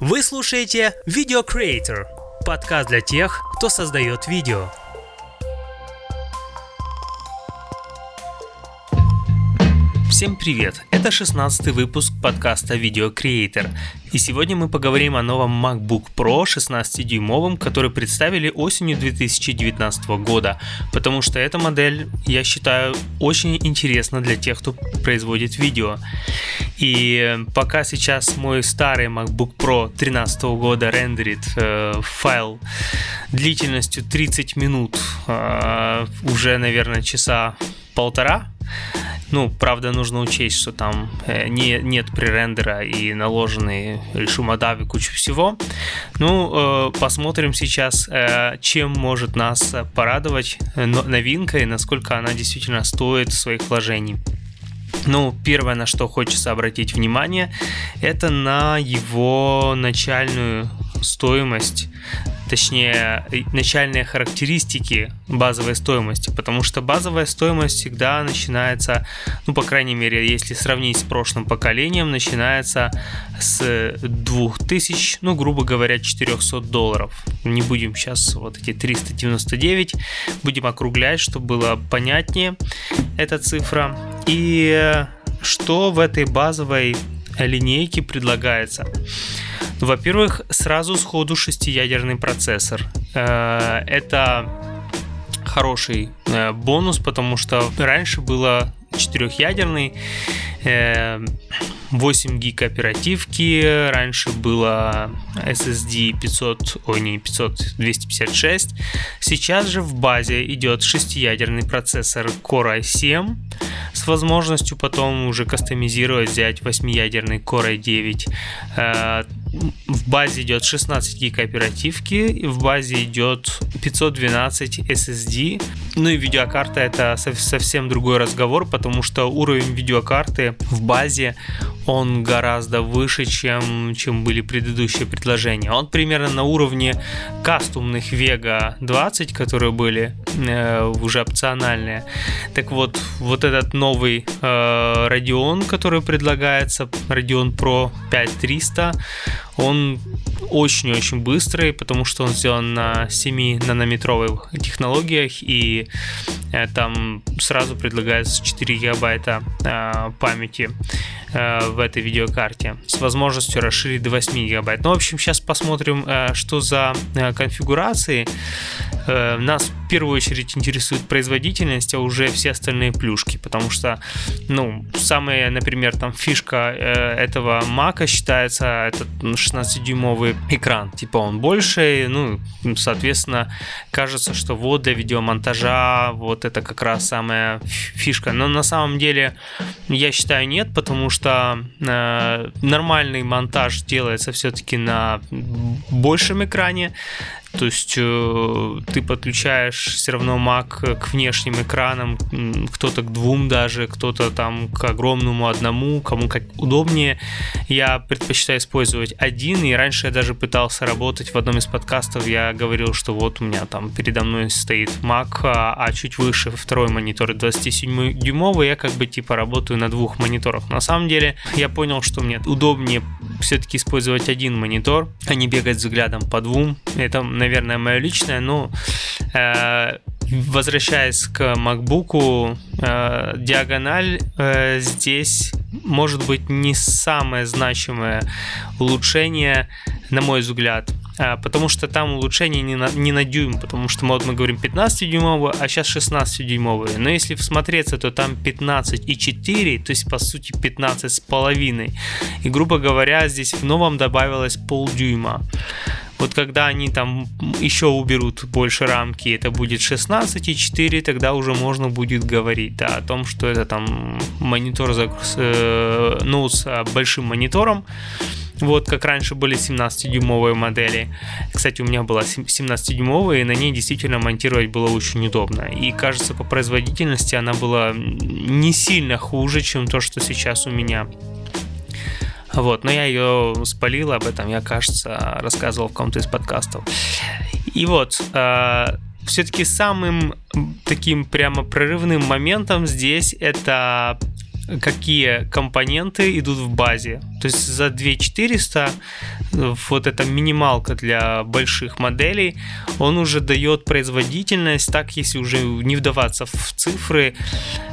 Вы слушаете Video Creator, подкаст для тех, кто создает видео. Всем привет! Это 16 выпуск подкаста Video Creator. И сегодня мы поговорим о новом MacBook Pro 16-дюймовом, который представили осенью 2019 года, потому что эта модель, я считаю, очень интересна для тех, кто производит видео. И пока сейчас мой старый MacBook Pro 13 года рендерит э, файл длительностью 30 минут, э, уже, наверное, часа полтора, ну, правда, нужно учесть, что там э, не, нет пререндера и наложенные шумодавы, куча всего. Ну, э, посмотрим сейчас, э, чем может нас порадовать новинка и насколько она действительно стоит своих вложений. Ну, первое, на что хочется обратить внимание, это на его начальную стоимость точнее начальные характеристики базовой стоимости, потому что базовая стоимость всегда начинается, ну по крайней мере, если сравнить с прошлым поколением, начинается с 2000, ну грубо говоря, 400 долларов. Не будем сейчас вот эти 399, будем округлять, чтобы было понятнее эта цифра. И что в этой базовой линейке предлагается? Во-первых, сразу сходу шестиядерный процессор. Э, это хороший э, бонус, потому что раньше было четырехъядерный, 8 гиг оперативки, раньше было SSD 500, ой не 500, 256. Сейчас же в базе идет шестиядерный процессор Core i7 с возможностью потом уже кастомизировать, взять 8-ядерный Core i9 в базе идет 16 гиг оперативки, в базе идет 512 SSD. Ну и видеокарта это совсем другой разговор, потому что уровень видеокарты в базе он гораздо выше, чем, чем были предыдущие предложения. Он примерно на уровне кастомных Vega 20, которые были э, уже опциональные. Так вот, вот этот новый э, Radeon, который предлагается, Radeon Pro 5300, он очень-очень быстрый, потому что он сделан на 7-нанометровых технологиях, и э, там сразу предлагается 4 гигабайта э, памяти э, в этой видеокарте с возможностью расширить до 8 гигабайт. Ну, в общем, сейчас посмотрим, что за конфигурации. Нас в первую очередь интересует производительность, а уже все остальные плюшки, потому что, ну, самая, например, там фишка этого Мака считается, это 16-дюймовый экран. Типа он больше, ну, соответственно, кажется, что вот для видеомонтажа вот это как раз самая фишка. Но на самом деле я считаю нет, потому что э, нормальный монтаж делается все-таки на большем экране. То есть э, ты подключаешь все равно Mac к внешним экранам, кто-то к двум даже, кто-то там к огромному одному, кому как удобнее. Я предпочитаю использовать один, и раньше я даже пытался работать в одном из подкастов, я говорил, что вот у меня там передо мной стоит Mac, а, а чуть выше второй монитор 27-дюймовый, я как бы типа работаю на двух мониторах. На самом деле я понял, что мне удобнее все-таки использовать один монитор, а не бегать взглядом по двум. Это наверное, мое личное, но э, возвращаясь к MacBook, э, диагональ э, здесь может быть не самое значимое улучшение, на мой взгляд. Э, потому что там улучшение не на, не на дюйм, потому что вот мы говорим 15-дюймовые, а сейчас 16-дюймовые. Но если всмотреться, то там 15,4, то есть по сути 15 с половиной. И грубо говоря, здесь в новом добавилось полдюйма. Вот когда они там еще уберут больше рамки, это будет 16,4, тогда уже можно будет говорить да, о том, что это там монитор с э, ноут с большим монитором. Вот как раньше были 17-дюймовые модели. Кстати, у меня была 17-дюймовая, и на ней действительно монтировать было очень удобно. И кажется, по производительности она была не сильно хуже, чем то, что сейчас у меня. Вот, но я ее спалил, об этом я, кажется, рассказывал в каком-то из подкастов. И вот, э, все-таки самым таким прямо прорывным моментом здесь это какие компоненты идут в базе. То есть за 2400 вот эта минималка для больших моделей, он уже дает производительность, так если уже не вдаваться в цифры,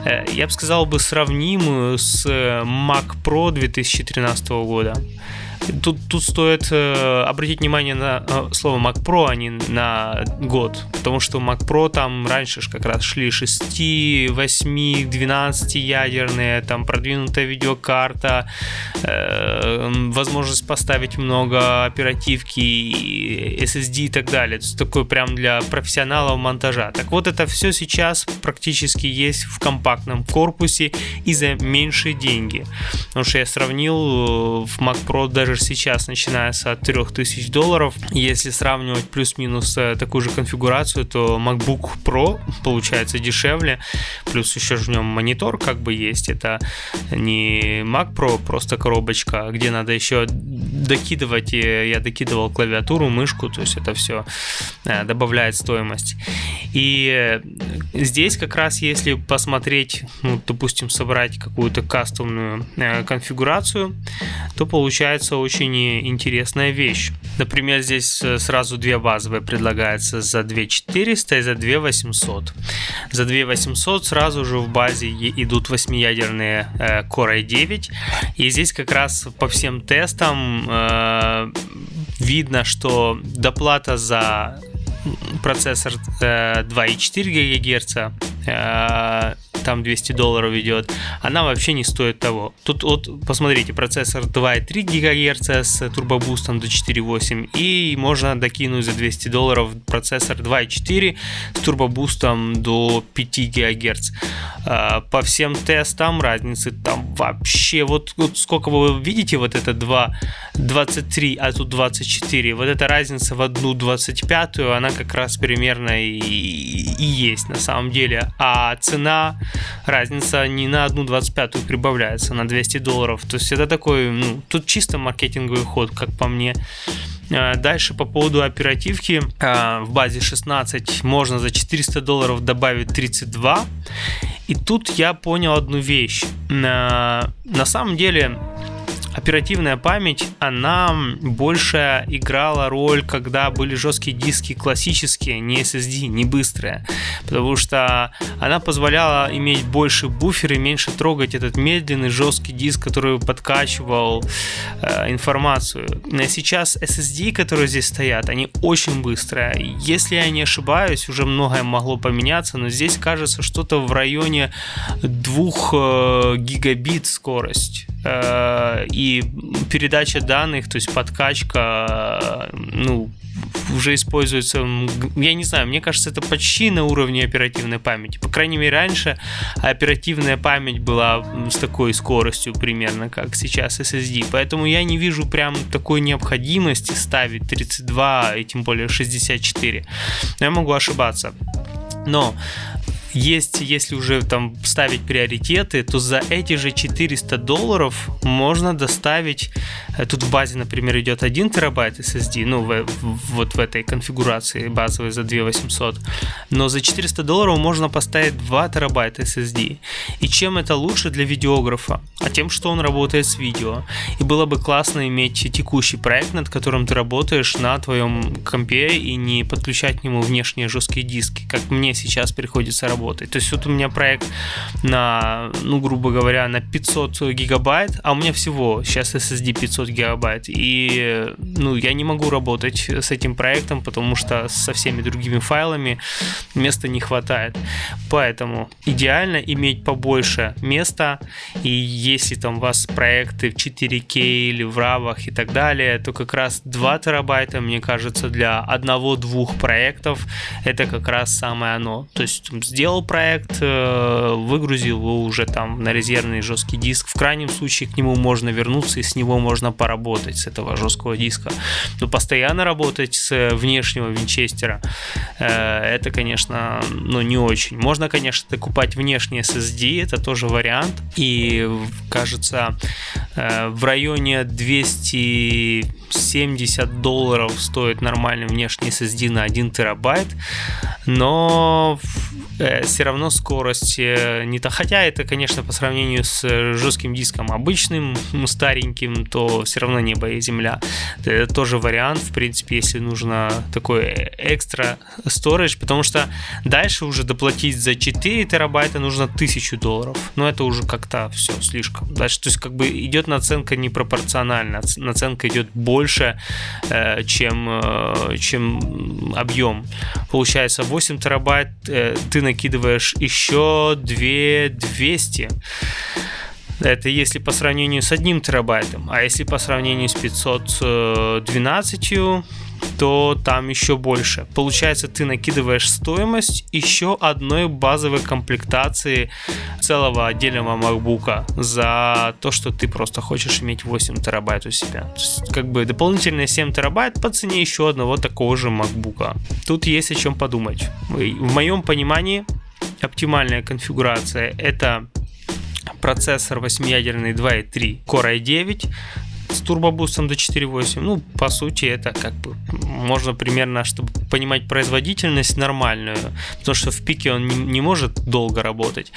э, я бы сказал бы сравнимую с Mac Pro 2013 года. Тут, тут стоит э, обратить внимание на э, слово Mac Pro, а не на год. Потому что Mac Pro там раньше ж как раз шли 6, 8, 12 ядерные, там продвинутая видеокарта, э, возможность поставить много оперативки, SSD и так далее. То есть такой прям для профессионалов монтажа. Так вот это все сейчас практически есть в компактном корпусе и за меньшие деньги. Потому что я сравнил э, в Mac Pro даже сейчас начинается от 3000 долларов. Если сравнивать плюс-минус э, такую же конфигурацию, то MacBook Pro получается дешевле. Плюс еще в нем монитор как бы есть. Это не Mac Pro, просто коробочка, где надо еще докидывать. Я докидывал клавиатуру, мышку, то есть это все э, добавляет стоимость. И э, здесь как раз если посмотреть, ну, допустим, собрать какую-то кастомную конфигурацию, то получается очень интересная вещь. Например, здесь э, сразу две базовые предлагаются за 2400 и за 2800. За 2800 сразу же в базе идут 8-ядерные э, Core i9. И здесь как раз по всем тестам э, видно, что доплата за процессор э, 2,4 ГГц э, там 200 долларов идет, она вообще не стоит того. Тут вот, посмотрите, процессор 2,3 ГГц с турбобустом до 4,8 и можно докинуть за 200 долларов процессор 2,4 с турбобустом до 5 ГГц. А, по всем тестам разницы там вообще, вот, вот сколько вы видите, вот это 2, 23, а тут 24, вот эта разница в одну 25, она как раз примерно и, и есть на самом деле. А цена разница не на одну 25 прибавляется, на 200 долларов. То есть это такой, ну, тут чисто маркетинговый ход, как по мне. А, дальше по поводу оперативки. А, в базе 16 можно за 400 долларов добавить 32. И тут я понял одну вещь. На самом деле оперативная память, она больше играла роль, когда были жесткие диски классические, не SSD, не быстрые, потому что она позволяла иметь больше буфер и меньше трогать этот медленный жесткий диск, который подкачивал э, информацию. А сейчас SSD, которые здесь стоят, они очень быстрые. Если я не ошибаюсь, уже многое могло поменяться, но здесь кажется что-то в районе 2 э, гигабит скорость. Э, и передача данных, то есть подкачка, ну, уже используется, я не знаю, мне кажется, это почти на уровне оперативной памяти. По крайней мере, раньше оперативная память была с такой скоростью примерно, как сейчас SSD. Поэтому я не вижу прям такой необходимости ставить 32 и тем более 64. Я могу ошибаться. Но есть, если уже там ставить приоритеты, то за эти же 400 долларов можно доставить, э, тут в базе, например, идет 1 терабайт SSD, ну, в, вот в этой конфигурации базовой за 2800, но за 400 долларов можно поставить 2 терабайта SSD. И чем это лучше для видеографа? А тем, что он работает с видео. И было бы классно иметь текущий проект, над которым ты работаешь на твоем компе и не подключать к нему внешние жесткие диски, как мне сейчас приходится работать работать. То есть вот у меня проект на, ну, грубо говоря, на 500 гигабайт, а у меня всего сейчас SSD 500 гигабайт. И, ну, я не могу работать с этим проектом, потому что со всеми другими файлами места не хватает. Поэтому идеально иметь побольше места, и если там у вас проекты в 4К или в RAW и так далее, то как раз 2 терабайта, мне кажется, для одного-двух проектов это как раз самое оно. То есть сделал сделал проект, э, выгрузил его уже там на резервный жесткий диск. В крайнем случае к нему можно вернуться и с него можно поработать, с этого жесткого диска. Но постоянно работать с внешнего винчестера, э, это, конечно, ну, не очень. Можно, конечно, докупать внешний SSD, это тоже вариант. И, кажется, э, в районе 270 долларов стоит нормальный внешний SSD на 1 терабайт. Но э, все равно скорость э, не то. Хотя это, конечно, по сравнению с жестким диском обычным, стареньким, то все равно небо и земля. Это тоже вариант, в принципе, если нужно такой экстра storage, потому что дальше уже доплатить за 4 терабайта нужно 1000 долларов. Но это уже как-то все слишком. Дальше, то есть как бы идет наценка непропорционально. Наценка идет больше, э, чем, э, чем объем. Получается 8 терабайт э, ты накидываешь еще 2 200. Это если по сравнению с одним терабайтом. А если по сравнению с 512, то там еще больше. Получается, ты накидываешь стоимость еще одной базовой комплектации целого отдельного MacBook за то, что ты просто хочешь иметь 8 терабайт у себя. То есть, как бы дополнительные 7 терабайт по цене еще одного такого же MacBook. Тут есть о чем подумать. В моем понимании оптимальная конфигурация это процессор 8-ядерный 2.3 Core i9 с турбобустом до 4.8. Ну, по сути, это как бы можно примерно, чтобы понимать производительность нормальную, потому что в пике он не, может долго работать.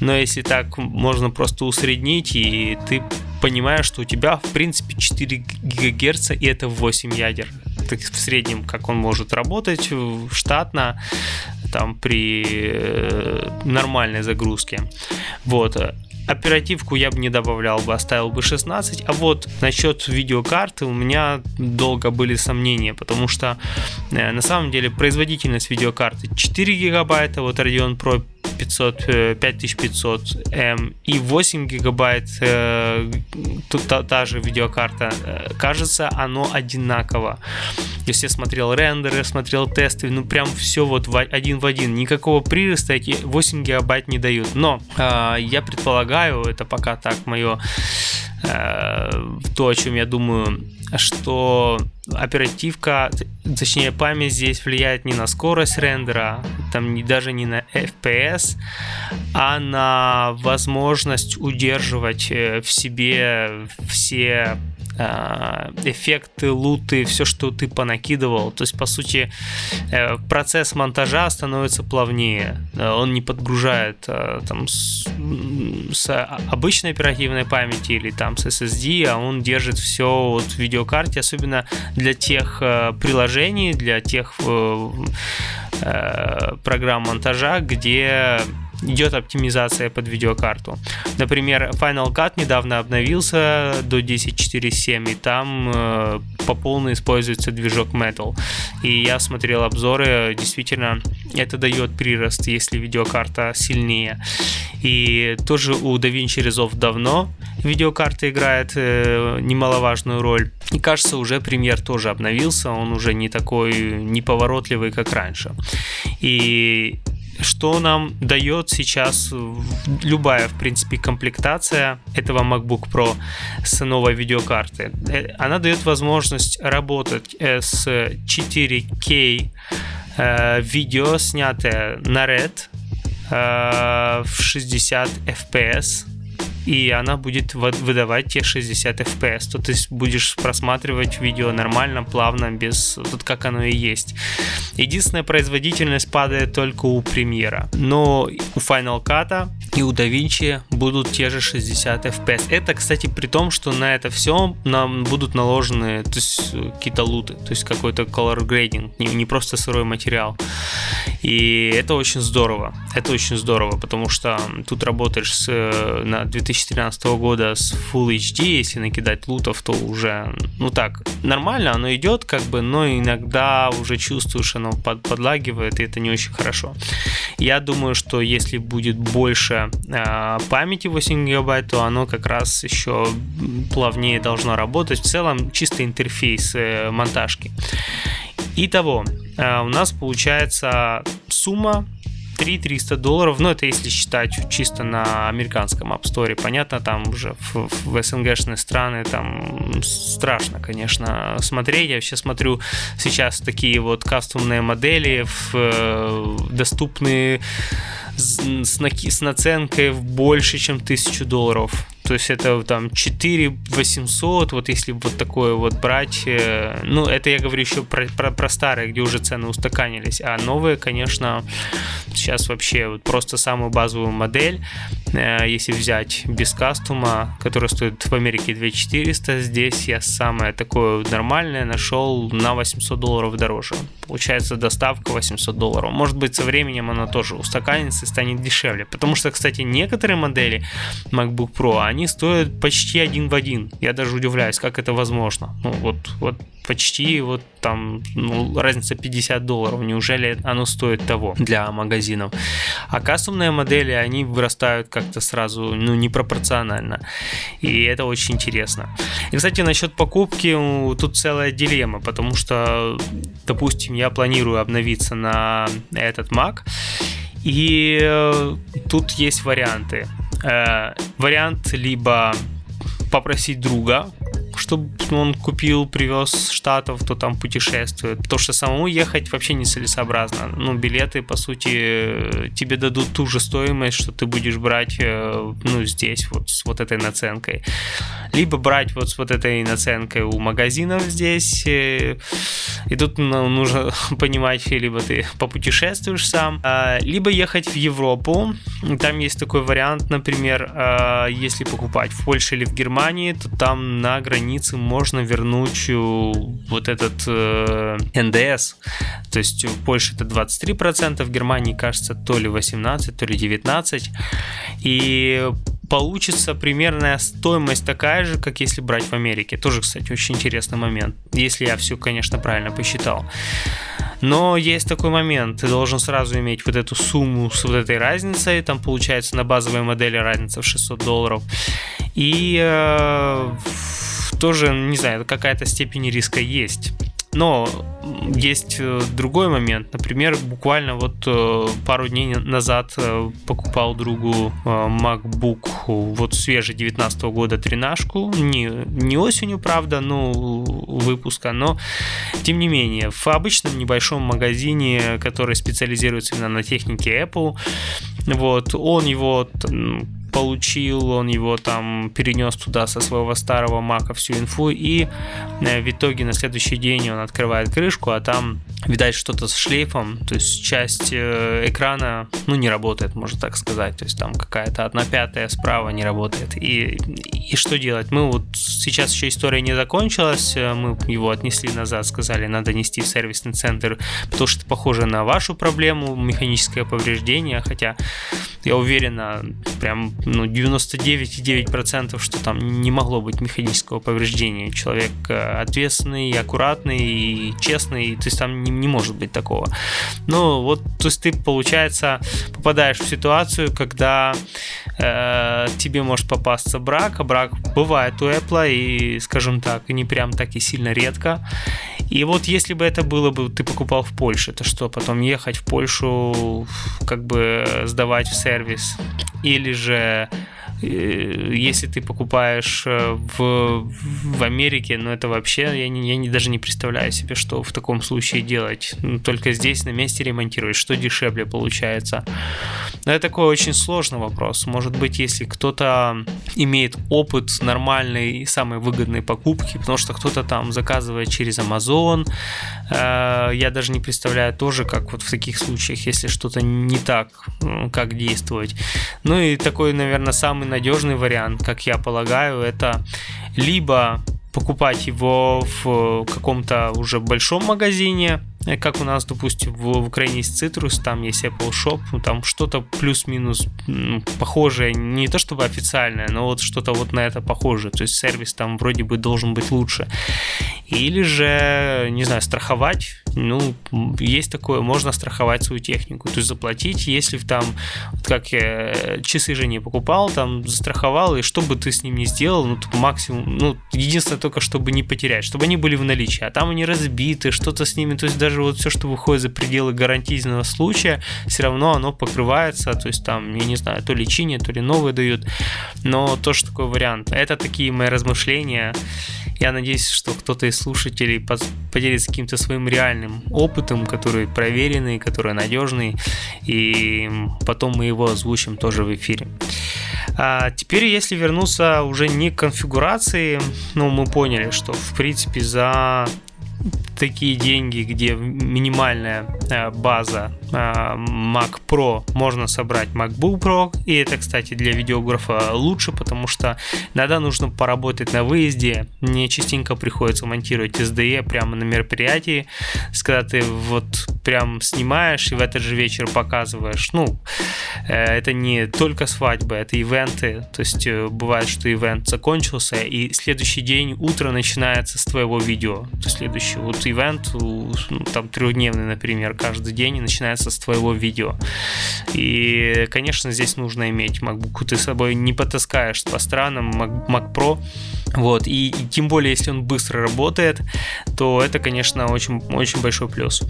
Но если так, можно просто усреднить, и ты понимаешь, что у тебя, в принципе, 4 ГГц, и это 8 ядер. В среднем, как он может работать штатно, там при э, нормальной загрузке. Вот. Оперативку я бы не добавлял бы, оставил бы 16. А вот насчет видеокарты у меня долго были сомнения, потому что э, на самом деле производительность видеокарты 4 гигабайта, вот Radeon Pro 500, 5500 М и 8 гигабайт, э, тут та, та же видеокарта, э, кажется, оно одинаково. Если я смотрел рендеры, смотрел тесты, ну прям все вот в, один в один, никакого прироста эти 8 гигабайт не дают. Но э, я предполагаю, это пока так мое э, то, о чем я думаю, что оперативка, точнее память здесь влияет не на скорость рендера, там не, даже не на FPS, а на возможность удерживать э, в себе все Э, эффекты, луты, все, что ты понакидывал. То есть, по сути, э, процесс монтажа становится плавнее. Э, он не подгружает там с, с обычной оперативной памяти или там с SSD, а он держит все вот в видеокарте, особенно для тех приложений, для тех программ монтажа, где идет оптимизация под видеокарту. Например, Final Cut недавно обновился до 10.4.7, и там э, по полной используется движок Metal. И я смотрел обзоры, действительно, это дает прирост, если видеокарта сильнее. И тоже у DaVinci Resolve давно видеокарта играет э, немаловажную роль. И кажется, уже премьер тоже обновился, он уже не такой неповоротливый, как раньше. И что нам дает сейчас любая, в принципе, комплектация этого MacBook Pro с новой видеокарты. Э, она дает возможность работать э, с 4K э, видео, снятое на RED в 60 FPS и она будет выдавать те 60 FPS. То ты будешь просматривать видео нормально, плавно, без тут как оно и есть. Единственная производительность падает только у премьера. Но у Final Cut и у DaVinci будут те же 60 FPS. Это, кстати, при том, что на это все нам будут наложены то есть, какие-то луты, то есть какой-то color grading, не, не просто сырой материал. И это очень здорово. Это очень здорово, потому что тут работаешь с, на 2013 года с Full HD, если накидать лутов, то уже, ну так, нормально, оно идет как бы, но иногда уже чувствуешь, оно под, подлагивает, и это не очень хорошо. Я думаю, что если будет больше э, памяти 8 гигабайт, то оно как раз еще плавнее должно работать. В целом, чисто интерфейс э, монтажки. Итого, э, у нас получается сумма 3 300 долларов, ну это если считать чисто на американском App Store, понятно, там уже в, в СНГшные страны там страшно, конечно, смотреть. Я вообще смотрю сейчас такие вот кастомные модели в, э, доступные с, с наценкой в больше, чем 1000 долларов. То есть это там 4 800, вот если вот такое вот брать, э, ну это я говорю еще про, про, про старые, где уже цены устаканились, а новые, конечно, сейчас вообще вот просто самую базовую модель, э, если взять без кастума, которая стоит в Америке 2400, здесь я самое такое нормальное нашел на 800 долларов дороже. Получается доставка 800 долларов. Может быть со временем она тоже устаканится и станет дешевле. Потому что, кстати, некоторые модели MacBook Pro, они стоят почти один в один. Я даже удивляюсь, как это возможно. Ну, вот, вот почти вот там ну, разница 50 долларов. Неужели оно стоит того для магазинов? А кастомные модели, они вырастают как-то сразу, ну, непропорционально. И это очень интересно. И, кстати, насчет покупки, тут целая дилемма, потому что, допустим, я планирую обновиться на этот Mac, и э, тут есть варианты. Э, вариант либо попросить друга чтобы он купил, привез Штатов, то там путешествует. Потому что самому ехать вообще нецелесообразно. Ну, билеты, по сути, тебе дадут ту же стоимость, что ты будешь брать, э, ну, здесь, вот с вот этой наценкой. Либо брать вот с вот этой наценкой у магазинов здесь. Э, и тут ну, нужно понимать, либо ты попутешествуешь сам, а, либо ехать в Европу. Там есть такой вариант, например, а, если покупать в Польше или в Германии, то там на границе границы можно вернуть вот этот э, НДС. То есть в Польше это 23%, в Германии, кажется, то ли 18, то ли 19. И получится примерная стоимость такая же, как если брать в Америке. Тоже, кстати, очень интересный момент. Если я все, конечно, правильно посчитал. Но есть такой момент, ты должен сразу иметь вот эту сумму с вот этой разницей, там получается на базовой модели разница в 600 долларов. И э, тоже, не знаю, какая-то степень риска есть. Но есть э, другой момент. Например, буквально вот э, пару дней назад э, покупал другу MacBook вот свежий 19 года тринашку. Не, не осенью, правда, ну, выпуска, но тем не менее, в обычном небольшом магазине, который специализируется именно на технике Apple, вот, он его получил, он его там перенес туда со своего старого мака всю инфу, и э, в итоге на следующий день он открывает крышку, а там, видать, что-то с шлейфом, то есть часть э, экрана, ну, не работает, можно так сказать, то есть там какая-то одна пятая справа не работает. И, и что делать? Мы вот сейчас еще история не закончилась, э, мы его отнесли назад, сказали, надо нести в сервисный центр, потому что это похоже на вашу проблему, механическое повреждение, хотя я уверена, прям ну, 99,9%, что там не могло быть механического повреждения. Человек э, ответственный, аккуратный и честный, то есть там не, не может быть такого. Ну, вот, то есть ты, получается, попадаешь в ситуацию, когда э, тебе может попасться брак, а брак бывает у Apple, и, скажем так, не прям так и сильно редко. И вот если бы это было бы, ты покупал в Польше, то что, потом ехать в Польшу, как бы сдавать в сервис, или же если ты покупаешь э, в, в Америке, ну это вообще, я, не, я не, даже не представляю себе, что в таком случае делать. Ну, только здесь на месте ремонтировать, что дешевле получается. Но это такой очень сложный вопрос. Может быть, если кто-то имеет опыт нормальной и самой выгодной покупки, потому что кто-то там заказывает через Amazon, э, я даже не представляю тоже, как вот в таких случаях, если что-то не так, как действовать. Ну и такой, наверное, самый самый надежный вариант, как я полагаю, это либо покупать его в каком-то уже большом магазине, Э, как у нас, допустим, в, в Украине есть Citrus, там есть Apple Shop, ну, там что-то плюс-минус ну, похожее, не то чтобы официальное, но вот что-то вот на это похоже, то есть сервис там вроде бы должен быть лучше. Или же, не знаю, страховать, ну, есть такое, можно страховать свою технику, то есть заплатить, если там, вот как я часы же не покупал, там застраховал, и что бы ты с ним не сделал, ну, максимум, ну, единственное только, чтобы не потерять, чтобы они были в наличии, а там они разбиты, что-то с ними, то есть даже даже вот все, что выходит за пределы гарантийного случая, все равно оно покрывается, то есть там, я не знаю, то лечение, то ли новые дают, но тоже такой вариант. Это такие мои размышления. Я надеюсь, что кто-то из слушателей поделится каким-то своим реальным опытом, который проверенный, который надежный, и потом мы его озвучим тоже в эфире. А теперь, если вернуться уже не к конфигурации, ну, мы поняли, что, в принципе, за такие деньги, где минимальная э, база Mac Pro, можно собрать MacBook Pro. И это, кстати, для видеографа лучше, потому что иногда нужно поработать на выезде. Мне частенько приходится монтировать SDE прямо на мероприятии. Когда ты вот прям снимаешь и в этот же вечер показываешь. Ну, э, это не только свадьбы, это ивенты. То есть бывает, что ивент закончился, и следующий день утро начинается с твоего видео. То есть следующий вот ивент, ну, там трехдневный, например, каждый день и начинается с твоего видео. И, конечно, здесь нужно иметь MacBook. Ты с собой не потаскаешь по странам Mac, Mac Pro. Вот, и, и тем более, если он быстро работает, то это, конечно, очень, очень большой плюс.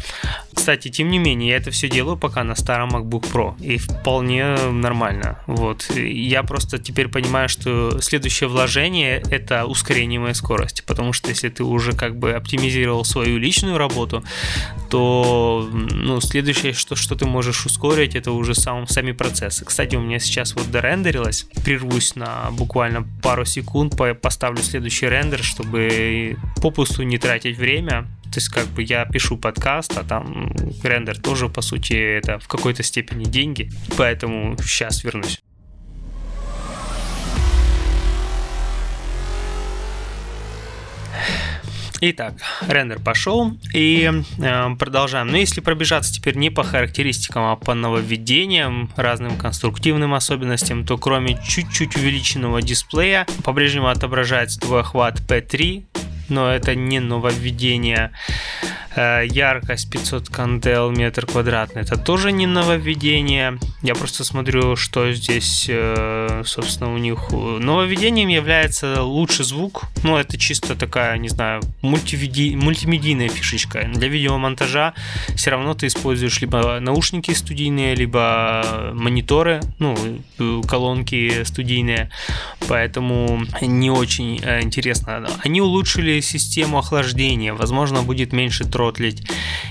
Кстати, тем не менее, я это все делаю пока на старом MacBook Pro, и вполне нормально. Вот, я просто теперь понимаю, что следующее вложение — это ускорение моей скорости, потому что если ты уже как бы оптимизировал свою личную работу, то ну, следующее, что, что ты можешь ускорить, это уже сам, сами процессы. Кстати, у меня сейчас вот дорендерилось, прервусь на буквально пару секунд, поставлю следующий рендер, чтобы попусту не тратить время. То есть как бы я пишу подкаст, а там рендер тоже, по сути, это в какой-то степени деньги. Поэтому сейчас вернусь. Итак, рендер пошел и э, продолжаем. Но если пробежаться теперь не по характеристикам, а по нововведениям, разным конструктивным особенностям, то кроме чуть-чуть увеличенного дисплея, по-прежнему отображается твой охват P3, но это не нововведение. Э, яркость 500 кандел метр квадратный. Это тоже не нововведение. Я просто смотрю, что здесь, э, собственно, у них нововведением является лучший звук. Ну, это чисто такая, не знаю, мультивиди... мультимедийная фишечка. Для видеомонтажа все равно ты используешь либо наушники студийные, либо мониторы, ну, колонки студийные. Поэтому не очень э, интересно. Они улучшили систему охлаждения. Возможно, будет меньше трот тротлить.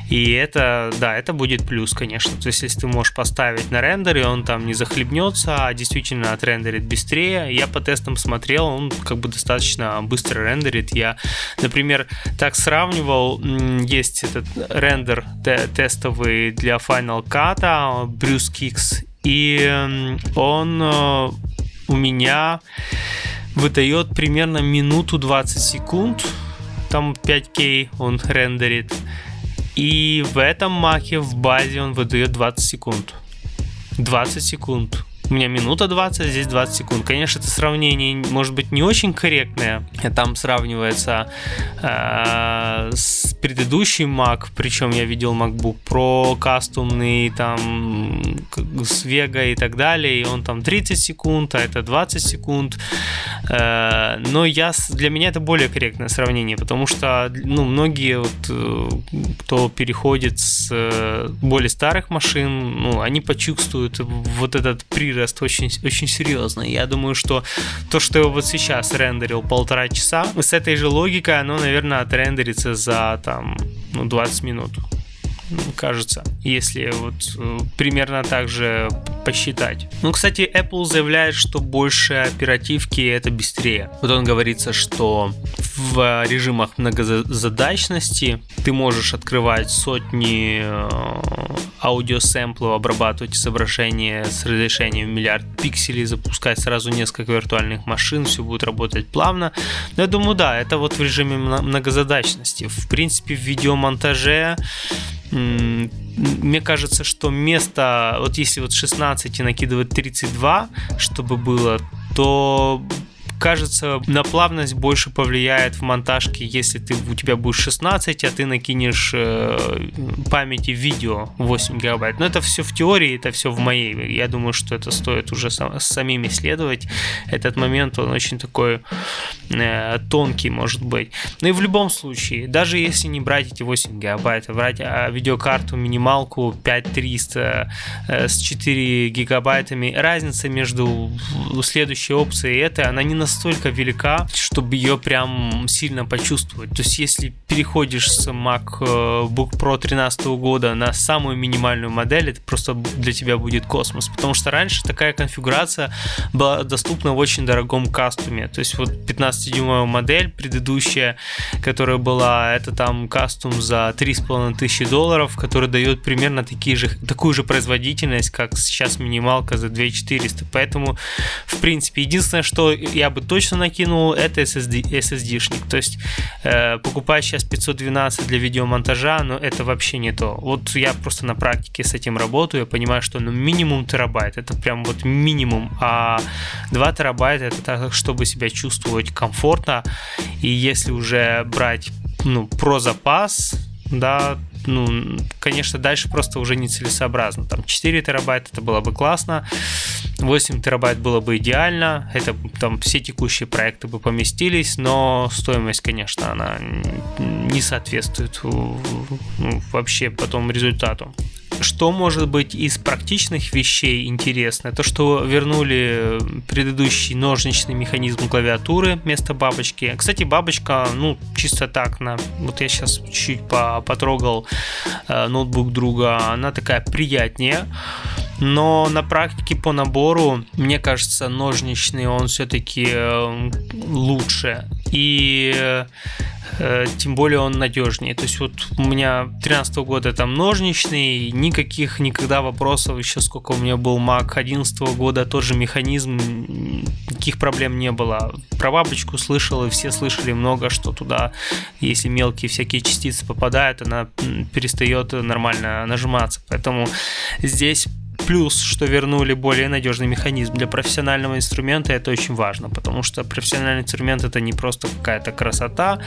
И это, да, это будет плюс, конечно. То есть, если ты можешь поставить на рендере, он там не захлебнется, а действительно отрендерит быстрее. Я по тестам смотрел, он как бы достаточно быстро рендерит. Я, например, так сравнивал, есть этот рендер тестовый для Final Cut, Bruce Kicks, и он э, у меня выдает примерно минуту 20 секунд там 5К он рендерит. И в этом маке в базе он выдает 20 секунд. 20 секунд. У меня минута 20, здесь 20 секунд. Конечно, это сравнение может быть не очень корректное. Там сравнивается э, с предыдущим Mac, причем я видел MacBook Pro кастомный, там с Vega и так далее, и он там 30 секунд, а это 20 секунд. Э, но я, для меня это более корректное сравнение, потому что ну, многие, вот, э, кто переходит с э, более старых машин, ну, они почувствуют вот этот прирост прирост очень, очень серьезный. Я думаю, что то, что я вот сейчас рендерил полтора часа, с этой же логикой оно, наверное, отрендерится за там ну, 20 минут кажется, если вот э, примерно так же посчитать. Ну, кстати, Apple заявляет, что больше оперативки это быстрее. Вот он говорится, что в режимах многозадачности ты можешь открывать сотни э, аудиосэмплов, обрабатывать изображение с разрешением миллиард пикселей, запускать сразу несколько виртуальных машин, все будет работать плавно. Но я думаю, да, это вот в режиме многозадачности. В принципе, в видеомонтаже мне кажется, что место, вот если вот 16 накидывать 32, чтобы было, то кажется, на плавность больше повлияет в монтажке, если ты, у тебя будет 16, а ты накинешь э, памяти видео 8 гигабайт. Но это все в теории, это все в моей. Я думаю, что это стоит уже сам, самим исследовать. Этот момент, он очень такой э, тонкий, может быть. Но и в любом случае, даже если не брать эти 8 гигабайт, а брать а, видеокарту минималку 5300 э, с 4 гигабайтами, разница между следующей опцией и этой, она не настолько настолько велика, чтобы ее прям сильно почувствовать. То есть, если переходишь с MacBook Pro 13 года на самую минимальную модель, это просто для тебя будет космос. Потому что раньше такая конфигурация была доступна в очень дорогом кастуме. То есть, вот 15-дюймовая модель предыдущая, которая была, это там кастум за 3,5 тысячи долларов, который дает примерно такие же, такую же производительность, как сейчас минималка за 2400. Поэтому, в принципе, единственное, что я бы точно накинул, это SSD, SSD-шник. То есть, э, покупая сейчас 512 для видеомонтажа, но это вообще не то. Вот я просто на практике с этим работаю, я понимаю, что ну, минимум терабайт, это прям вот минимум, а 2 терабайта это так, чтобы себя чувствовать комфортно, и если уже брать ну, про запас, да, ну, конечно, дальше просто уже нецелесообразно. Там 4 терабайта это было бы классно, 8 терабайт было бы идеально, это там все текущие проекты бы поместились, но стоимость, конечно, она не соответствует ну, вообще потом результату. Что может быть из практичных вещей интересно? То, что вернули предыдущий ножничный механизм клавиатуры вместо бабочки. Кстати, бабочка, ну, чисто так, на, вот я сейчас чуть-чуть потрогал э, ноутбук друга, она такая приятнее. Но на практике по набору, мне кажется, ножничный он все-таки э, лучше. И Э, тем более он надежнее. То есть вот у меня 13 года там ножничный, никаких никогда вопросов, еще сколько у меня был Mac 11 года, тот же механизм, никаких проблем не было. Про бабочку слышал, и все слышали много, что туда, если мелкие всякие частицы попадают, она перестает нормально нажиматься. Поэтому здесь Плюс, что вернули более надежный механизм для профессионального инструмента, это очень важно, потому что профессиональный инструмент это не просто какая-то красота,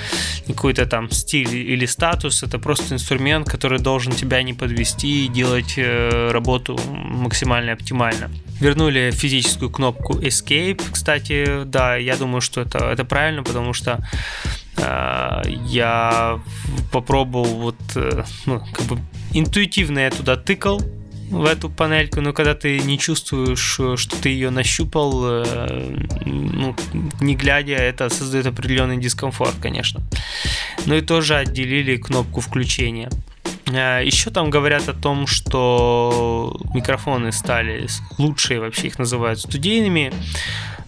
какой-то там стиль или статус, это просто инструмент, который должен тебя не подвести и делать э, работу максимально оптимально. Вернули физическую кнопку Escape, кстати, да, я думаю, что это, это правильно, потому что э, я попробовал вот, э, ну, как бы интуитивно я туда тыкал, в эту панельку, но когда ты не чувствуешь, э, что ты ее нащупал, э, ну, не глядя, это создает определенный дискомфорт, конечно. Ну и тоже отделили кнопку включения. Э, Еще там говорят о том, что микрофоны стали лучшие, вообще их называют студийными.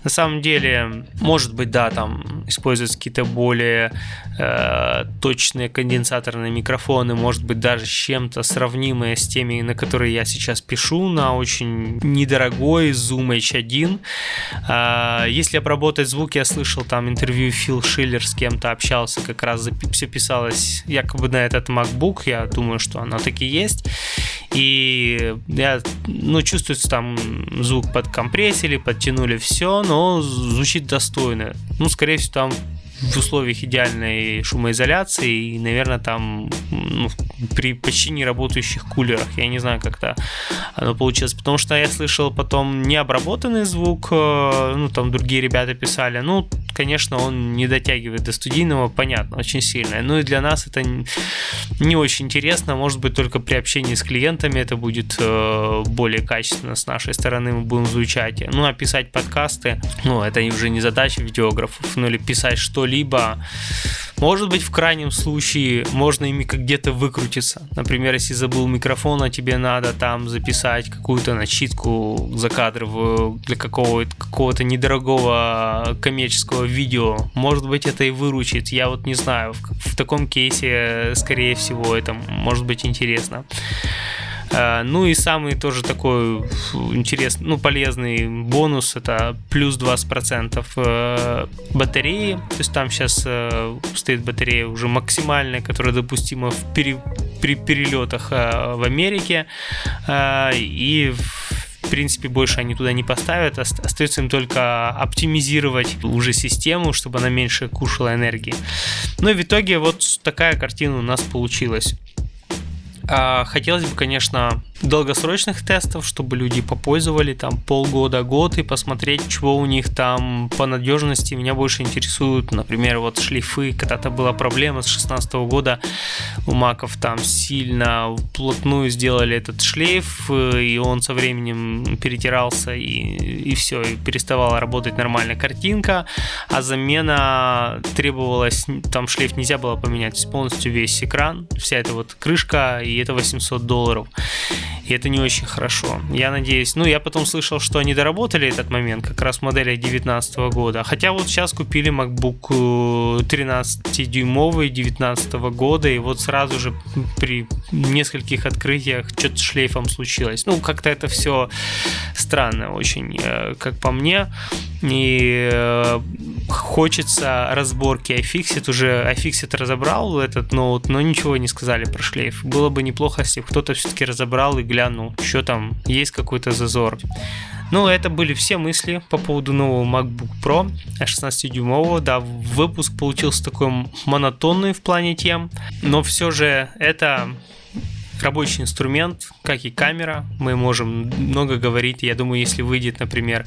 На самом деле, может быть, да, там используются какие-то более э, точные конденсаторные микрофоны, может быть, даже с чем-то сравнимые с теми, на которые я сейчас пишу, на очень недорогой Zoom H1. Э, если обработать звук, я слышал там интервью Фил Шиллер с кем-то общался, как раз все писалось якобы на этот MacBook, я думаю, что оно таки есть. И я, ну, чувствуется там звук подкомпрессили, подтянули все, но звучит достойно. Ну, скорее всего, там в условиях идеальной шумоизоляции и, наверное, там ну, при почти не работающих кулерах. Я не знаю, как то оно получилось. Потому что я слышал потом необработанный звук, э, ну, там другие ребята писали. Ну, конечно, он не дотягивает до студийного, понятно, очень сильно. Ну и для нас это не очень интересно. Может быть, только при общении с клиентами это будет э, более качественно с нашей стороны мы будем звучать. Ну, а писать подкасты, ну, это уже не задача видеографов, ну, или писать что что-либо. Может быть, в крайнем случае можно ими как где-то выкрутиться. Например, если забыл микрофон, а тебе надо там записать какую-то начитку закадровую для какого-то, какого-то недорогого коммерческого видео. Может быть, это и выручит. Я вот не знаю. В, в таком кейсе, скорее всего, это может быть интересно. Э, ну и самый тоже такой интересный, ну полезный бонус это плюс 20% э, батареи. То есть там сейчас э, стоит батарея уже максимальная, которая допустима в пере, при перелетах в Америке. И в принципе, больше они туда не поставят. Остается им только оптимизировать уже систему, чтобы она меньше кушала энергии. Ну и в итоге вот такая картина у нас получилась. А, хотелось бы, конечно, долгосрочных тестов, чтобы люди попользовали там полгода, год и посмотреть, чего у них там по надежности. Меня больше интересуют, например, вот шлифы. Когда-то была проблема с 16 года, у маков там сильно плотную сделали этот шлейф, и он со временем перетирался, и, и все, и переставала работать нормально картинка, а замена требовалась, там шлейф нельзя было поменять, полностью весь экран, вся эта вот крышка, и это 800 долларов. И это не очень хорошо. Я надеюсь, ну, я потом слышал, что они доработали этот момент, как раз в моделях 2019 года. Хотя вот сейчас купили MacBook 13-дюймовый 2019 года, и вот сразу же при нескольких открытиях что-то шлейфом случилось. Ну, как-то это все странно очень, э, как по мне. И э, хочется разборки iFixit. Уже iFixit разобрал этот ноут, но ничего не сказали про шлейф. Было бы неплохо, если кто-то все-таки разобрал и глянул, что там, есть какой-то зазор. Ну, это были все мысли по поводу нового MacBook Pro 16-дюймового. Да, выпуск получился такой монотонный в плане тем, но все же это рабочий инструмент, как и камера. Мы можем много говорить. Я думаю, если выйдет, например,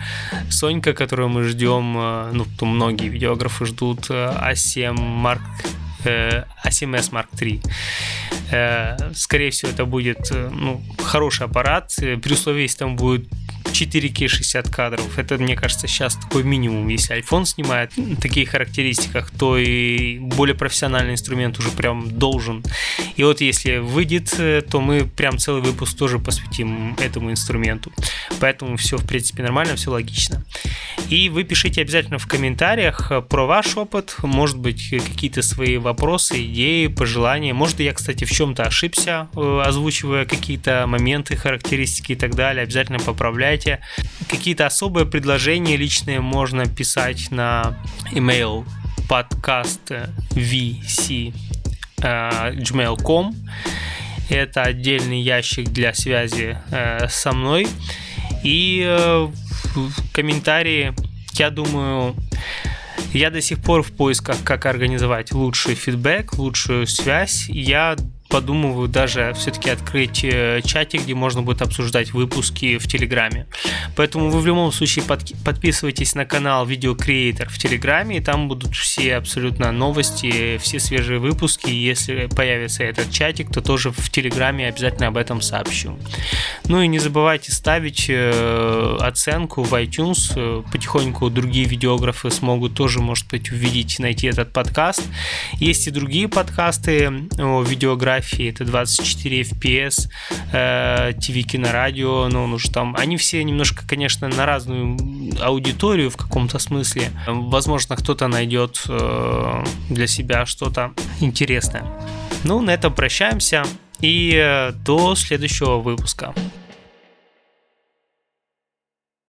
Сонька, которую мы ждем, э, ну, то многие видеографы ждут A7 Mark A7S Mark III. Скорее всего, это будет ну, хороший аппарат, при условии, если там будет 4К 60 кадров. Это, мне кажется, сейчас такой минимум. Если iPhone снимает в таких характеристиках, то и более профессиональный инструмент уже прям должен. И вот если выйдет, э, то мы прям целый выпуск тоже посвятим этому инструменту. Поэтому все, в принципе, нормально, все логично. И вы пишите обязательно в комментариях про ваш опыт, может быть, какие-то свои вопросы, идеи, пожелания. Может, я, кстати, в чем-то ошибся, э, озвучивая какие-то моменты, характеристики и так далее. Обязательно поправляйте сайте. Какие-то особые предложения личные можно писать на email подкаст vc э, gmail.com. Это отдельный ящик для связи э, со мной. И э, комментарии, я думаю, я до сих пор в поисках, как организовать лучший фидбэк, лучшую связь. Я подумываю даже все-таки открыть э, чатик, где можно будет обсуждать выпуски в Телеграме. Поэтому вы в любом случае под, подписывайтесь на канал Видео Creator в Телеграме, и там будут все абсолютно новости, все свежие выпуски. Если появится этот чатик, то тоже в Телеграме обязательно об этом сообщу. Ну и не забывайте ставить э, оценку в iTunes. Потихоньку другие видеографы смогут тоже, может быть, увидеть, найти этот подкаст. Есть и другие подкасты о видеографии фотографии, это 24 FPS, э, TV кинорадио, ну, ну что там, они все немножко, конечно, на разную аудиторию в каком-то смысле. Возможно, кто-то найдет э, для себя что-то интересное. Ну, на этом прощаемся и э, до следующего выпуска.